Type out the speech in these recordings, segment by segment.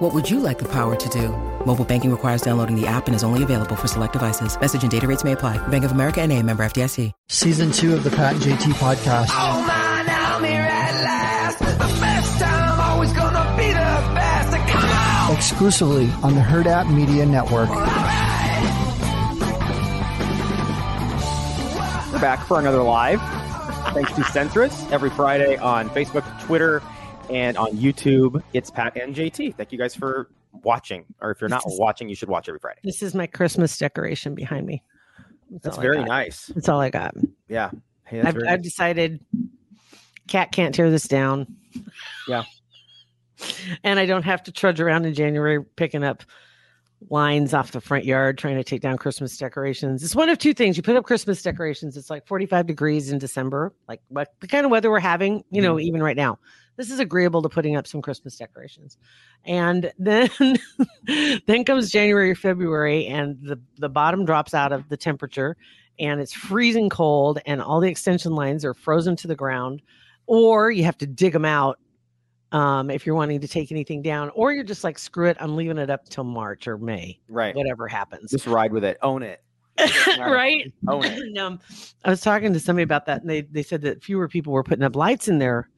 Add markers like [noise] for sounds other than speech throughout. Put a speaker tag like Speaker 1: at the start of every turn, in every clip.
Speaker 1: What would you like the power to do? Mobile banking requires downloading the app and is only available for select devices. Message and data rates may apply. Bank of America and a member FDIC.
Speaker 2: Season two of the Pat and JT podcast.
Speaker 3: Oh man, I'm here at last. The best time, always gonna be the best. Come on!
Speaker 2: Exclusively on the Hurrdat Media Network.
Speaker 4: We're back for another live. Thanks to Centris every Friday on Facebook, Twitter, and on YouTube. It's Pat and JT. Thank you guys for watching. Or if you're not watching, you should watch every Friday.
Speaker 5: This is my Christmas decoration behind me.
Speaker 4: That's
Speaker 5: I
Speaker 4: very nice.
Speaker 5: That's all I got.
Speaker 4: Yeah. Hey,
Speaker 5: I've, I've
Speaker 4: nice.
Speaker 5: decided cat can't tear this down.
Speaker 4: Yeah.
Speaker 5: And I don't have to trudge around in January picking up lines off the front yard trying to take down Christmas decorations. It's one of two things. You put up Christmas decorations, it's like 45 degrees in December, like what the kind of weather we're having, you know, mm-hmm. even right now. This is agreeable to putting up some Christmas decorations. And [laughs] then then comes January or February and the the bottom drops out of the temperature and it's freezing cold and all the extension lines are frozen to the ground or you have to dig them out um, if you're wanting to take anything down or you're just like screw it i'm leaving it up till march or may
Speaker 4: right.
Speaker 5: whatever happens
Speaker 4: Just ride with it. Own it. [laughs]
Speaker 5: right
Speaker 4: Own it.
Speaker 5: And, [laughs] um, i was talking to somebody about that and they, they said that fewer people were putting up lights in their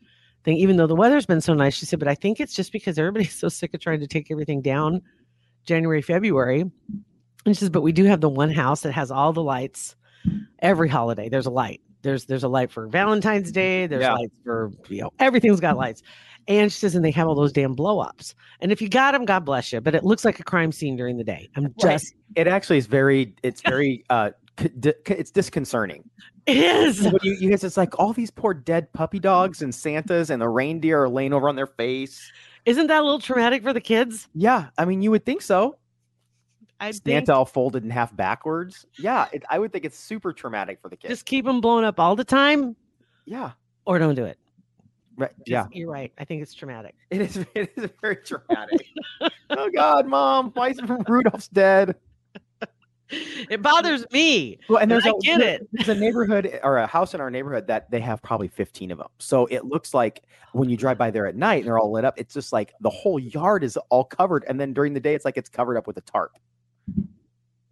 Speaker 5: thing even though the weather's been so nice she said but i think it's just because everybody's [laughs] so sick of trying to take everything down january february and she says but we do have the one house that has all the lights every holiday there's a light there's there's a light for valentine's day there's
Speaker 4: Yeah.
Speaker 5: lights for you know everything's got lights and she says and they have all those damn blow ups and if you got them god bless you but it looks like a crime scene during the day i'm just
Speaker 4: It actually is very, it's [laughs] very, uh, c- di- c- it's disconcerting.
Speaker 5: it is
Speaker 4: you, you guys, it's like all these poor dead puppy dogs and Santas and the reindeer are laying over on their face.
Speaker 5: isn't that a little traumatic for the kids
Speaker 4: Yeah. I mean, you would think so.
Speaker 5: I
Speaker 4: Santa all folded in half backwards. Yeah. It, I would think it's super traumatic for the kids.
Speaker 5: just keep them blown up all the time
Speaker 4: yeah.
Speaker 5: or don't do it
Speaker 4: Right.
Speaker 5: Just-
Speaker 4: Yeah.
Speaker 5: you're right i think it's traumatic
Speaker 4: It is. [laughs] It is very traumatic. oh God, Mom, why is Rudolph's dead?
Speaker 5: it bothers me
Speaker 4: Well, and there's
Speaker 5: I
Speaker 4: a,
Speaker 5: get it.
Speaker 4: There's a neighborhood or a house in our neighborhood that they have probably 15 of them. So it looks like when you drive by there at night and they're all lit up, it's just like the whole yard is all covered, and then during the day, it's like it's covered up with a tarp.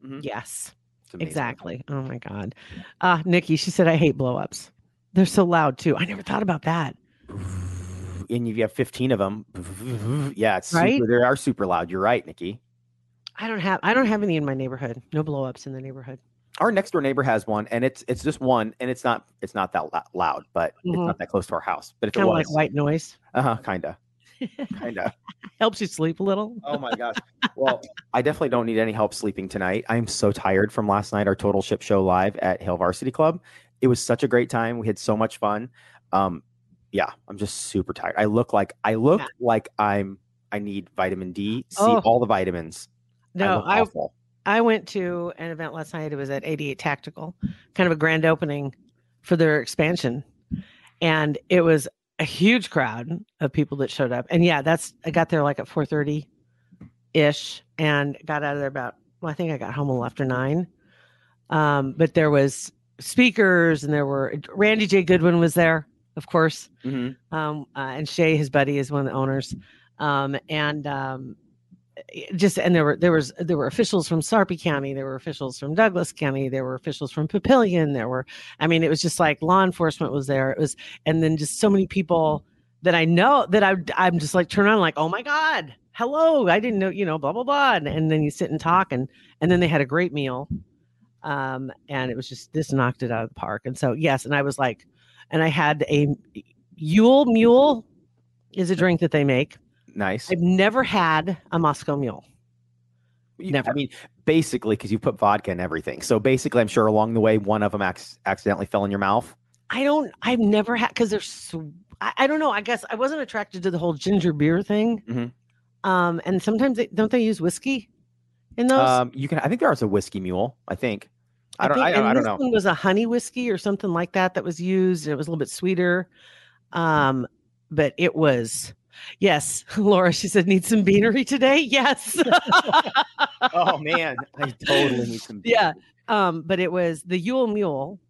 Speaker 4: Mhm.
Speaker 5: yes exactly oh my god uh nikki she said i hate blow-ups they're so loud too i never thought about that [sighs]
Speaker 4: And you have 15 of them. [laughs] Yeah, it's
Speaker 5: Right?
Speaker 4: super, they are super loud. You're right, Nikki.
Speaker 5: i don't have i don't have any in my neighborhood no blow-ups in the neighborhood
Speaker 4: Our next door neighbor has one, and it's it's just one, and it's not it's not that loud, but it's
Speaker 5: Mhm.
Speaker 4: not that close to our house. But if
Speaker 5: kind
Speaker 4: it
Speaker 5: of
Speaker 4: was,
Speaker 5: like white noise
Speaker 4: uh huh, kinda, kinda. [laughs]
Speaker 5: helps you sleep a little
Speaker 4: Oh my gosh. [laughs] Well, I definitely don't need any help sleeping tonight. I'm so tired from last night, our total ship show live at Hill Varsity Club. It was such a great time. We had so much fun. Um, yeah, I'm just super tired. I look like I look
Speaker 5: Yeah.
Speaker 4: like I'm I need vitamin D, C,
Speaker 5: Oh.
Speaker 4: all the vitamins.
Speaker 5: no
Speaker 4: look
Speaker 5: i. I went to an event last night. It was at 88 Tactical, kind of a grand opening for their expansion. And it was a huge crowd of people that showed up. And yeah, that's I got there like at 4:30 ish and got out of there about well, I think I got home a little after nine. Um, but there was speakers and there were Randy J. Goodwin was there, of course.
Speaker 4: Mhm.
Speaker 5: Um, uh, and Shay, his buddy, is one of the owners. Um, and um, just and there were there was there were officials from Sarpy County, there were officials from Douglas County, there were officials from Papillion, there were I mean, it was just like law enforcement was there. It was and then just so many people that I know that I I'm just like turn on like, oh my God, hello. I didn't know, you know, blah blah blah. And, and then you sit and talk and and then they had a great meal. Um, and it was just this knocked it out of the park. And so yes, and I was like, and I had a Yule Mule is a drink that they make.
Speaker 4: Nice.
Speaker 5: I've never had a Moscow Mule.
Speaker 4: You-
Speaker 5: never.
Speaker 4: I mean, basically, because you put vodka in everything. So basically, I'm sure along the way, one of them ac- accidentally fell in your mouth.
Speaker 5: I don't. I've never had because they're. So, I, I don't know. I guess I wasn't attracted to the whole ginger beer thing.
Speaker 4: Mhm.
Speaker 5: Um, and sometimes they, don't they use whiskey in those?
Speaker 4: Um, you can. I think there is a whiskey mule. I think. I don't.
Speaker 5: think-
Speaker 4: I, I don't
Speaker 5: this
Speaker 4: know.
Speaker 5: One was a honey whiskey or something like that that was used. It was a little bit sweeter, um, but it was. Yes, [laughs] Laura. She said, "Need some beanery today." Yes. [laughs]
Speaker 4: oh man, I totally need some. Beanery.
Speaker 5: yeah. Um, but it was the Yule Mule,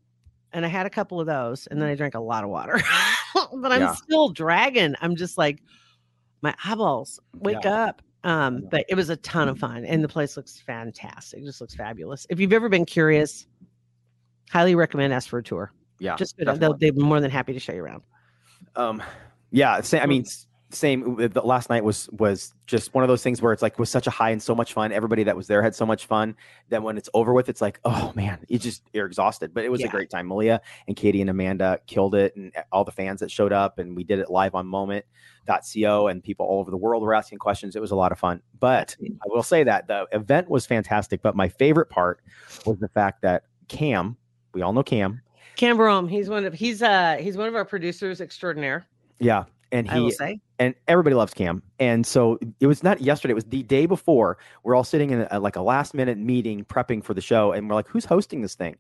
Speaker 5: and I had a couple of those, and then I drank a lot of water. [laughs] but I'm
Speaker 4: Yeah.
Speaker 5: still dragging. I'm just like, my eyeballs, wake
Speaker 4: Yeah.
Speaker 5: up. Um, but it was a ton of fun, and the place looks fantastic. It just looks fabulous. If you've ever been curious, highly recommend ask for a tour.
Speaker 4: Yeah,
Speaker 5: Just go down. They'll, they'll be more than happy to show you around.
Speaker 4: um yeah same, i mean s- same the last night was was just one of those things where it's like was such a high and so much fun. Everybody that was there had so much fun that when it's over with it's like oh man you just you're exhausted. But it was a great time. Malia and katie and amanda killed it and all the fans that showed up and we did it live on moment.co and people all over the world were asking questions. It was a lot of fun. But i will say that the event was fantastic but my favorite part was the fact that cam we all know cam.
Speaker 5: Cam Rome, he's one of he's uh he's one of our producers extraordinaire.
Speaker 4: yeah. And he
Speaker 5: say.
Speaker 4: And everybody loves Cam. And so it was not yesterday; it was the day before. We're all sitting in a, like a last minute meeting, prepping for the show, and we're like, "Who's hosting this thing?"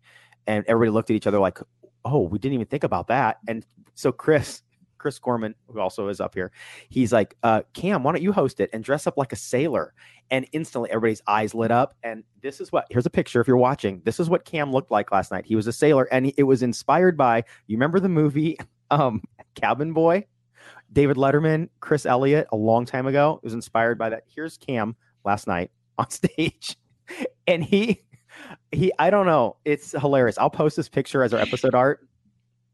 Speaker 4: And everybody looked at each other like, "Oh, we didn't even think about that." And so Chris, Chris Gorman, who also is up here, he's like, uh, "Cam, why don't you host it and dress up like a sailor?" And instantly, everybody's eyes lit up. And this is what here's a picture if you're watching. This is what Cam looked like last night. He was a sailor, and he, it was inspired by. You remember the movie [laughs] um, Cabin Boy? David Letterman, Chris Elliott, a long time ago. It was inspired by that. Here's Cam last night [laughs] on stage, and he, he, I don't know. It's hilarious. I'll post this picture as our episode art.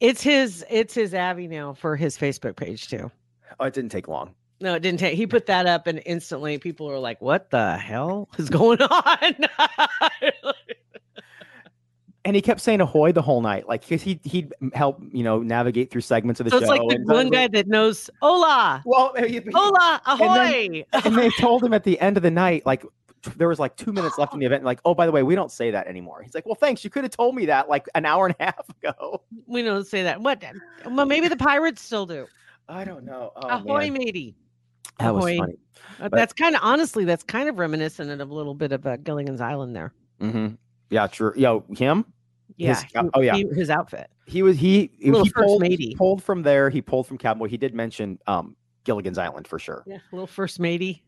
Speaker 5: It's his it's his Abby now for his Facebook page too.
Speaker 4: Oh, it didn't take long.
Speaker 5: No, it didn't take. He put that up, and instantly people were like, "What the hell is going [laughs] on?" [laughs]
Speaker 4: And he kept saying ahoy the whole night. Like 'cause he he'd help you know navigate through segments of the
Speaker 5: so
Speaker 4: show.
Speaker 5: it's like the one guy that knows "Hola,
Speaker 4: Well, he-
Speaker 5: hola,
Speaker 4: And then-
Speaker 5: ahoy."
Speaker 4: and they told him at the end of the night, like there was like two minutes left in the event, like, oh, by the way, we don't say that anymore. He's like, well, thanks. You could have told me that like an hour and a half ago.
Speaker 5: we don't say that. What? Well, maybe the pirates still do.
Speaker 4: I don't know. Oh,
Speaker 5: ahoy,
Speaker 4: man.
Speaker 5: matey.
Speaker 4: That was
Speaker 5: ahoy.
Speaker 4: funny.
Speaker 5: Uh,
Speaker 4: But-
Speaker 5: that's kind of honestly, that's kind of reminiscent of a little bit of uh, Gilligan's Island there.
Speaker 4: Mm-hmm. Yeah, true. Yo, him.
Speaker 5: Yeah.
Speaker 4: His-
Speaker 5: he-
Speaker 4: oh, yeah.
Speaker 5: he- his outfit.
Speaker 4: He was he he
Speaker 5: first
Speaker 4: pulled,
Speaker 5: matey.
Speaker 4: pulled from there. He pulled from Cowboy. He did mention um Gilligan's Island for sure.
Speaker 5: Yeah, little first matey.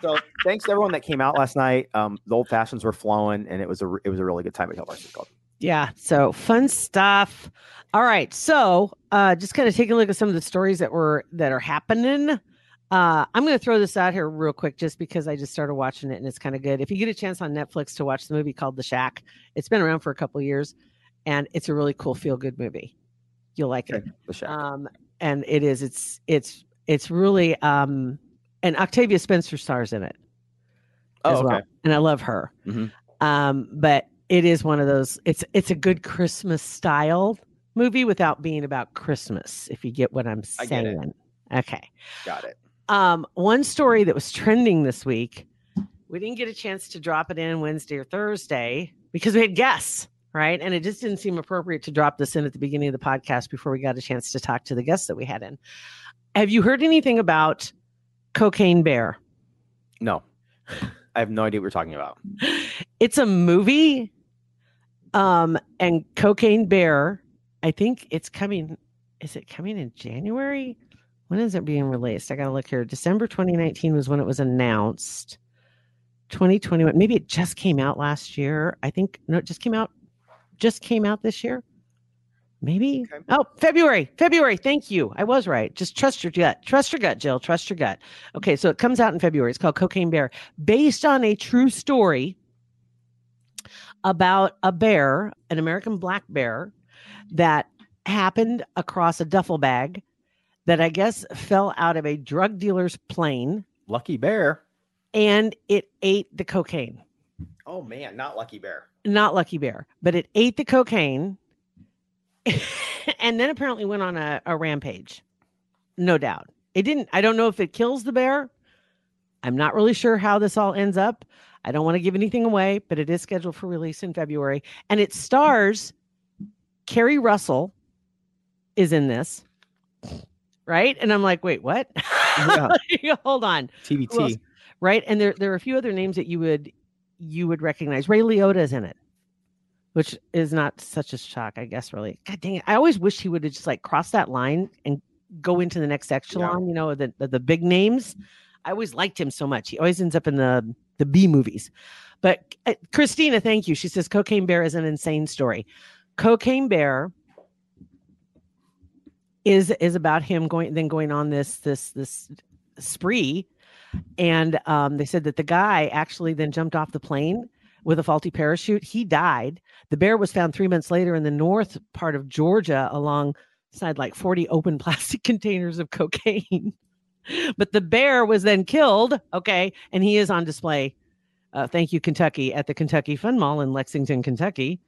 Speaker 4: So thanks to everyone that came out last night. Um, the old fashions were flowing, and it was a it was a really good time at Hill Varsity Club.
Speaker 5: Yeah. So fun stuff. All right. So uh just kind of taking a look at some of the stories that were that are happening. Uh I'm gonna throw this out here real quick just because I just started watching it and it's kind of good. If you get a chance on Netflix to watch the movie called The Shack, it's been around for a couple of years and it's a really cool feel good movie. You'll like it.
Speaker 4: The Shack.
Speaker 5: Um and it is it's it's it's really um and Octavia Spencer stars in it as
Speaker 4: oh, okay.
Speaker 5: well. And I love her.
Speaker 4: Mhm.
Speaker 5: Um, but it is one of those. It's it's a good Christmas style movie without being about Christmas. If you get what I'm
Speaker 4: I get it.
Speaker 5: saying. Okay.
Speaker 4: Got it.
Speaker 5: Um, one story that was trending this week. We didn't get a chance to drop it in Wednesday or Thursday because we had guests, right? And it just didn't seem appropriate to drop this in at the beginning of the podcast before we got a chance to talk to the guests that we had in. Have you heard anything about Cocaine Bear?
Speaker 4: No, [laughs] I have no idea what you're talking about.
Speaker 5: it's a movie um and cocaine bear i think it's coming is it coming in january when is it being released? I gotta look here. December 2019 was when it was announced. 2021 maybe it just came out last year. I think no it just came out just came out this year? Maybe?
Speaker 4: Okay.
Speaker 5: oh february february. Thank you. I was right. Just trust your gut. Trust your gut jill. Trust your gut. Okay so it comes out in february. It's called cocaine bear. Based on a true story about a bear, an American black bear, that happened across a duffel bag that I guess fell out of a drug dealer's plane
Speaker 4: Lucky Bear.
Speaker 5: and it ate the cocaine.
Speaker 4: Oh man, not Lucky Bear.
Speaker 5: Not Lucky Bear, but it ate the cocaine [laughs] and then apparently went on a, a rampage. No doubt. It didn't, I don't know if it kills the bear. I'm not really sure how this all ends up. I don't want to give anything away, but it is scheduled for release in February. And it stars Keri Russell is in this. Right? And I'm like, wait, what?
Speaker 4: Yeah. [laughs]
Speaker 5: Hold on.
Speaker 4: TBT.
Speaker 5: Right? And there there are a few other names that you would you would recognize. Ray Liotta is in it. which is not such a shock, I guess. Really, God dang it! I always wish he would have just like crossed that line and go into the next echelon. You know, the, the the big names. I always liked him so much. He always ends up in the the B movies. But uh, Christina, thank you. She says Cocaine Bear is an insane story. Cocaine Bear is is about him going then going on this this this spree. And um, they said that the guy actually then jumped off the plane with a faulty parachute. He died. The bear was found three months later in the north part of georgia alongside like 40 open [laughs] plastic containers of cocaine. But the bear was then killed. Okay. And he is on display uh, thank you kentucky at the kentucky fun mall in lexington kentucky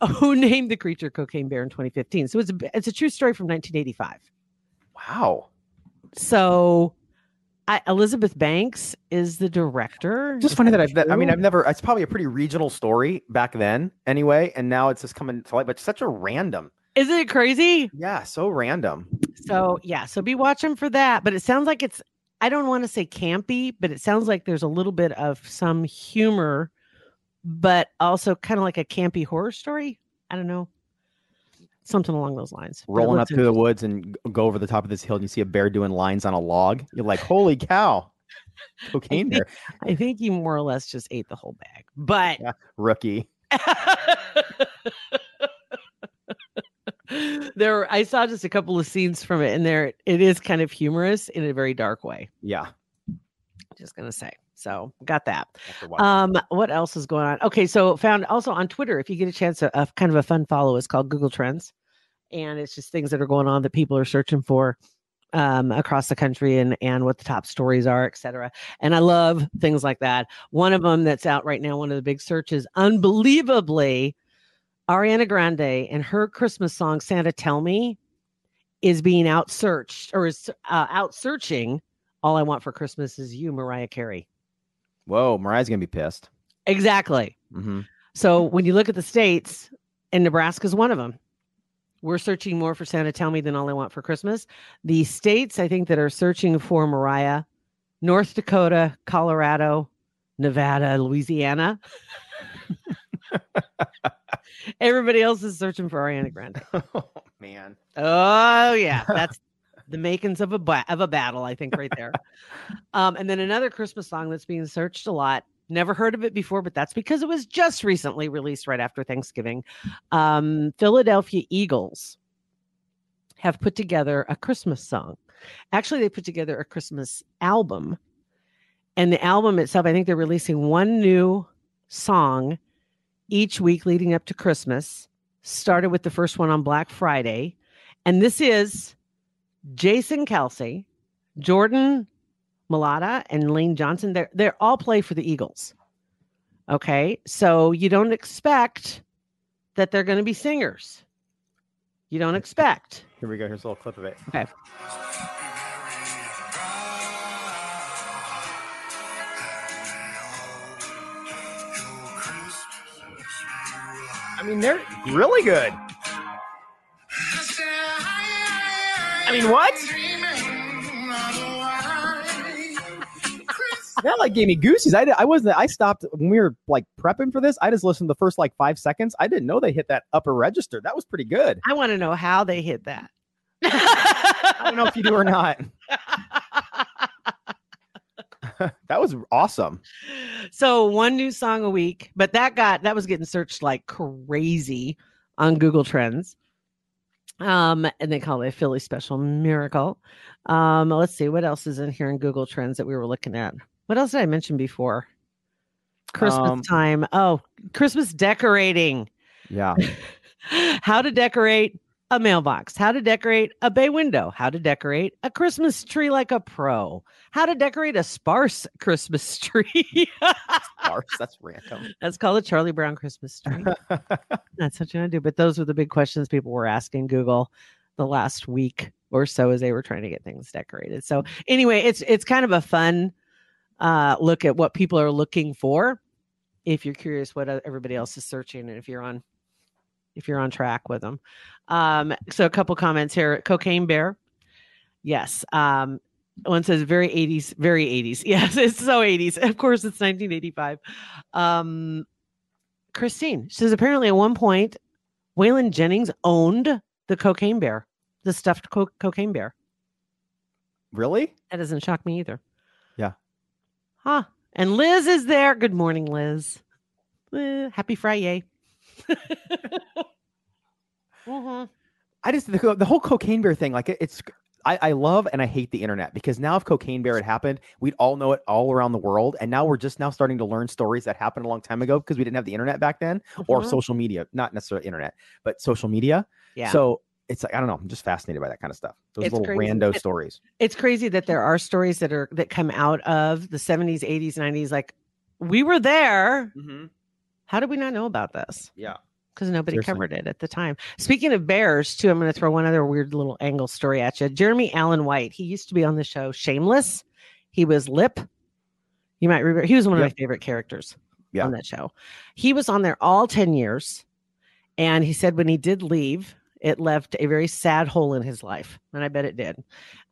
Speaker 5: [laughs] who named the creature cocaine bear in 2015 so it's a, it's a true story from 1985
Speaker 4: Wow.
Speaker 5: so I, elizabeth banks is the director
Speaker 4: Just funny that I've, that, I mean. I've never, it's probably a pretty regional story back then anyway. And now it's just coming to light, but such a random.
Speaker 5: isn't it crazy
Speaker 4: Yeah. So random.
Speaker 5: so yeah so be watching for that but it sounds like it's i don't want to say campy but it sounds like there's a little bit of some humor but also kind of like a campy horror story i don't know something along those lines
Speaker 4: Rolling up through the woods and go over the top of this hill and you see a bear doing lines on a log. You're like, holy cow. [laughs] Cocaine
Speaker 5: think-
Speaker 4: bear.
Speaker 5: I think he more or less just ate the whole bag. But
Speaker 4: Yeah. Rookie. [laughs]
Speaker 5: there I saw just a couple of scenes from it and there it is kind of humorous in a very dark way.
Speaker 4: Yeah.
Speaker 5: Just gonna say. So got that. Um, what else is going on? Okay, so found also on Twitter, if you get a chance, a, a kind of a fun follow is called Google Trends, and it's just things that are going on that people are searching for um, across the country and and what the top stories are, et cetera. And I love things like that. One of them that's out right now, one of the big searches, unbelievably, Ariana Grande and her Christmas song "Santa Tell Me" is being out searched or is uh, out searching. All I want for Christmas is you, Mariah Carey.
Speaker 4: Whoa. Mariah's going to be pissed.
Speaker 5: Exactly.
Speaker 4: hmm
Speaker 5: So when you look at the states, and Nebraska's one of them, we're searching more for Santa Tell Me than All I Want for Christmas. The states I think that are searching for Mariah, North Dakota, Colorado, Nevada, Louisiana. [laughs] Everybody else is searching for Ariana Grande. [laughs]
Speaker 4: oh, man.
Speaker 5: Oh yeah, that's the makings of a ba- of a battle, I think, right there. [laughs] um, and then another Christmas song that's being searched a lot. Never heard of it before, but that's because it was just recently released right after Thanksgiving. Um, Philadelphia Eagles have put together a Christmas song. Actually, they put together a Christmas album, and the album itself, I think they're releasing one new song each week leading up to Christmas. Started with the first one on Black Friday. And this is Jason Kelce, Jordan Mailata, and Lane Johnson. They're they're all play for the Eagles. Okay. So you don't expect that they're going to be singers. You don't expect.
Speaker 4: Here we go. Here's a little clip of it.
Speaker 5: Okay.
Speaker 4: I mean, they're really good. I mean, what? That like gave me goosies. I, I wasn't. I stopped when we were like prepping for this. I just listened to the first like five seconds. I didn't know they hit that upper register. That was pretty good.
Speaker 5: I want to know how they hit that.
Speaker 4: I don't know if you do or not. [laughs] [laughs] that was awesome.
Speaker 5: so one new song a week, but that got that was getting searched like crazy on Google Trends. Um, and they call it a Philly special miracle. Um, let's see what else is in here in Google Trends that we were looking at. What else did I mention before? Christmas
Speaker 4: Um,
Speaker 5: time. Oh, Christmas decorating.
Speaker 4: Yeah. [laughs]
Speaker 5: How to decorate a mailbox, how to decorate a bay window, how to decorate a Christmas tree like a pro, how to decorate a sparse [laughs] Christmas tree.
Speaker 4: Sparse, That's random. [laughs]
Speaker 5: That's called a Charlie Brown Christmas tree. [laughs] That's what you're gonna do. But those were the big questions people were asking Google the last week or so as they were trying to get things decorated. So anyway, it's it's kind of a fun uh, look at what people are looking for. If you're curious what everybody else is searching, and if you're on if you're on track with them. Um, so a couple comments here. Cocaine Bear. Yes. Um, one says very 80s, very 80s. [laughs] Yes, it's so 80s. Of course, it's 1985. Um, Christine says apparently at one point, Waylon Jennings owned the cocaine bear, the stuffed co- cocaine bear.
Speaker 4: Really?
Speaker 5: That doesn't shock me either.
Speaker 4: Yeah.
Speaker 5: Huh. And Liz is there. Good morning, Liz. Happy Friday. [laughs] Mhm.
Speaker 4: I just the, the whole cocaine bear thing, like it, it's I, I love and I hate the internet because now if cocaine bear had happened, we'd all know it all around the world. And now we're just now starting to learn stories that happened a long time ago because we didn't have the internet back then or
Speaker 5: Mhm.
Speaker 4: social media, not necessarily internet, but social media.
Speaker 5: Yeah.
Speaker 4: So it's like I don't know, I'm just fascinated by that kind of stuff. Those
Speaker 5: It's
Speaker 4: little
Speaker 5: crazy.
Speaker 4: rando
Speaker 5: It-
Speaker 4: stories.
Speaker 5: it's crazy that there are stories that are that come out of the 70s, 80s, 90s. Like we were there. How did we not know about this?
Speaker 4: Yeah.
Speaker 5: because nobody
Speaker 4: Seriously.
Speaker 5: covered it at the time. Speaking of bears, too, I'm going to throw one other weird little angle story at you. Jeremy Allen White, he used to be on the show Shameless. He was Lip. You might remember, he was one of
Speaker 4: Yep.
Speaker 5: my favorite characters
Speaker 4: Yeah.
Speaker 5: on that show. He was on there all 10 years. And he said when he did leave, it left a very sad hole in his life. And I bet it did.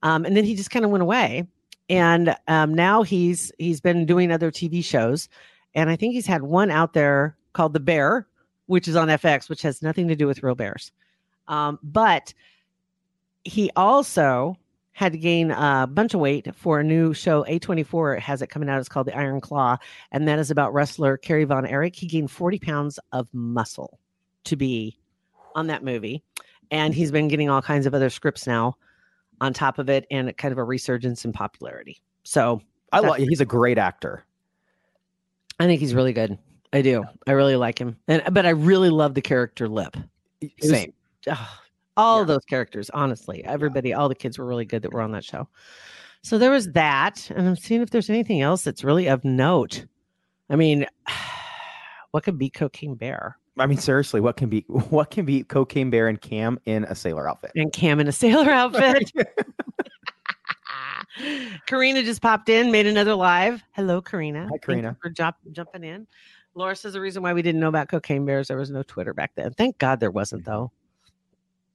Speaker 5: Um, and then he just kind of went away. And um, now he's he's been doing other TV shows. And I think he's had one out there called The Bear, which is on FX, which has nothing to do with real bears. Um, but he also had to gain a bunch of weight for a new show. A24 has it coming out. It's called The Iron Claw. And that is about wrestler Kerry Von Erich. He gained 40 pounds of muscle to be on that movie. And he's been getting all kinds of other scripts now on top of it and kind of a resurgence in popularity. So
Speaker 4: I love he's a great actor.
Speaker 5: I think he's really good. I do. I really like him. And but I really love the character Lip.
Speaker 4: Same.
Speaker 5: Ugh, all
Speaker 4: Yeah.
Speaker 5: of those characters, honestly, everybody, all the kids were really good that were on that show. So there was that, and I'm seeing if there's anything else that's really of note. I mean, [sighs] what could be Cocaine Bear
Speaker 4: I mean, seriously, what can be [laughs] what can be cocaine bear and Cam in a sailor outfit?
Speaker 5: and Cam in a sailor outfit? [laughs] Karina just popped in, made another live. Hello, Karina.
Speaker 4: Hi, Karina.
Speaker 5: for jump, jumping in. Laura says the reason why we didn't know about cocaine bears there was no Twitter back then. Thank God there wasn't mm-hmm. though.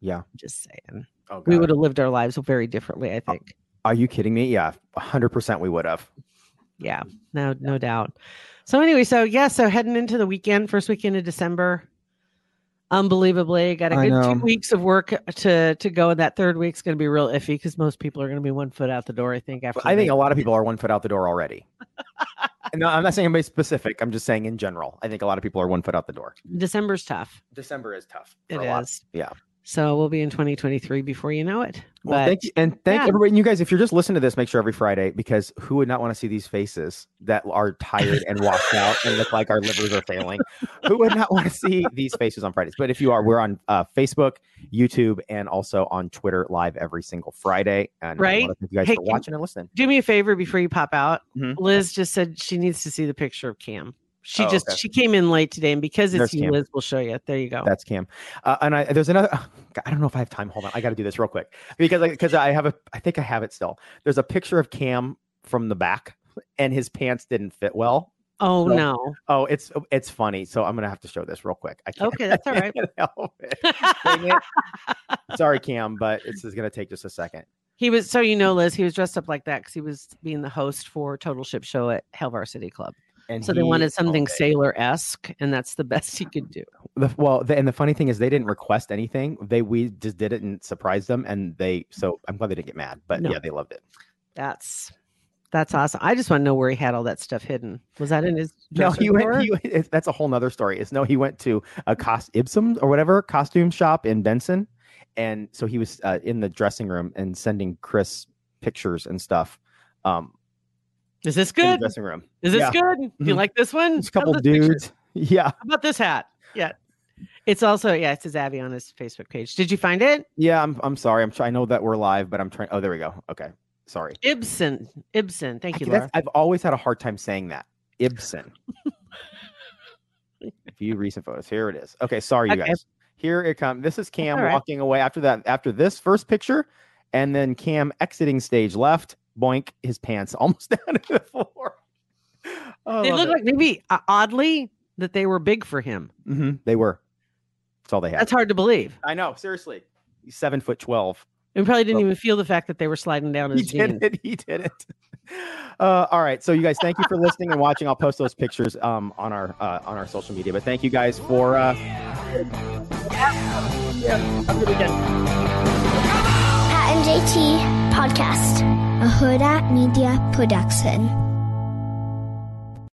Speaker 4: Yeah.
Speaker 5: Just saying.
Speaker 4: Oh,
Speaker 5: we would have lived our lives very differently, I uh, think.
Speaker 4: Are you kidding me? Yeah, hundred percent. We would have.
Speaker 5: Yeah, no, no doubt. So anyway, so yeah, so heading into the weekend, first weekend of December. Unbelievably, got a
Speaker 4: I
Speaker 5: good
Speaker 4: know.
Speaker 5: two weeks of work uh, to to go. And that third week's going to be real iffy because most people are going to be one foot out the door. I think after.
Speaker 4: I think a lot of people are one foot out the door already. [laughs] no, I'm not saying anybody specific. I'm just saying in general. I think a lot of people are one foot out the door.
Speaker 5: December's tough.
Speaker 4: December is tough.
Speaker 5: It is.
Speaker 4: for a lot.
Speaker 5: is.
Speaker 4: Yeah.
Speaker 5: So we'll be in 2023 before you know it.
Speaker 4: Well,
Speaker 5: but
Speaker 4: thank you, and thank
Speaker 5: yeah.
Speaker 4: everybody. And you guys, if you're just listening to this, make sure every Friday because who would not want to see these faces that are tired and washed out and look like our livers are failing? who would not want to see these faces on Fridays? But if you are, we're on uh, Facebook, YouTube, and also on Twitter live every single Friday. And I
Speaker 5: Right.
Speaker 4: thank you guys
Speaker 5: Hey,
Speaker 4: for watching and listening.
Speaker 5: do me a favor before you pop out.
Speaker 4: Mhm.
Speaker 5: Liz just said she needs to see the picture of Cam. She
Speaker 4: Oh,
Speaker 5: just
Speaker 4: okay.
Speaker 5: she came in late today, and because it's
Speaker 4: There's
Speaker 5: you,
Speaker 4: Cam.
Speaker 5: Liz, we'll show you. There you go.
Speaker 4: That's Cam. Uh, and I, there's another. I don't know if I have time. Hold on, I got to do this real quick because because I have a. I think I have it still. There's a picture of Cam from the back, and his pants didn't fit well.
Speaker 5: oh
Speaker 4: so-
Speaker 5: no.
Speaker 4: Oh, it's it's funny. So I'm gonna have to show this real quick. I can't,
Speaker 5: Okay, that's all right. [laughs]
Speaker 4: Help it. [laughs] It. Sorry, Cam, but this is gonna take just a second.
Speaker 5: He was so you know, Liz. He was dressed up like that because he was being the host for Total Ship Show at Hell Varsity Club.
Speaker 4: And
Speaker 5: So they wanted something sailor esque, and that's the [laughs] best he could do.
Speaker 4: The, well, the, and the funny thing is, they didn't request anything. They we just did it and surprised them, and they. So I'm glad they didn't get mad. But
Speaker 5: No.
Speaker 4: yeah, they loved it.
Speaker 5: That's that's awesome. I just want to know where he had all that stuff hidden. Was that in his?
Speaker 4: No, he went.
Speaker 5: drawer?
Speaker 4: He, went- that's a whole nother story. Is no, he went to a cost Ibsum or whatever costume shop in Benson, and so he was uh, in the dressing room and sending Chris pictures and stuff. Um,
Speaker 5: Is this good?
Speaker 4: dressing room.
Speaker 5: Is this
Speaker 4: Yeah.
Speaker 5: good? Do you
Speaker 4: Mhm.
Speaker 5: like this one?
Speaker 4: There's a couple
Speaker 5: How's this picture?
Speaker 4: dudes. [laughs] Yeah,
Speaker 5: How about this hat? Yeah. It's also yeah, it says Abby on his Facebook page. Did you find it?
Speaker 4: yeah. I'm. I'm sorry. I'm. Trying. I know that we're live, but I'm trying. Oh, there we go. Okay. Sorry.
Speaker 5: Ibsen. Ibsen. Thank
Speaker 4: I-
Speaker 5: you, Laura.
Speaker 4: I've always had a hard time saying that. Ibsen. [laughs] View recent photos. Here it is. Okay, sorry, you
Speaker 5: Okay.
Speaker 4: guys. Here it comes. This is Cam
Speaker 5: right.
Speaker 4: walking away after that. After this first picture, and then Cam exiting stage left. Boink, his pants [laughs] almost down to the floor. Oh,
Speaker 5: They look like maybe uh, oddly that they were big for him.
Speaker 4: hmm they were. That's all they had.
Speaker 5: That's hard to believe.
Speaker 4: I know. Seriously, he's seven foot twelve.
Speaker 5: We probably didn't
Speaker 4: Well-
Speaker 5: even feel the fact that they were sliding down
Speaker 4: He
Speaker 5: jeans.
Speaker 4: did it. He did it. [laughs] Uh, all right, so you guys, thank you for listening and watching. I'll post those pictures um, on our uh, on our social media. But thank you guys for. Uh... Yeah, have a good weekend.
Speaker 6: Pat and JT Podcast, a Hurrdat Media Production.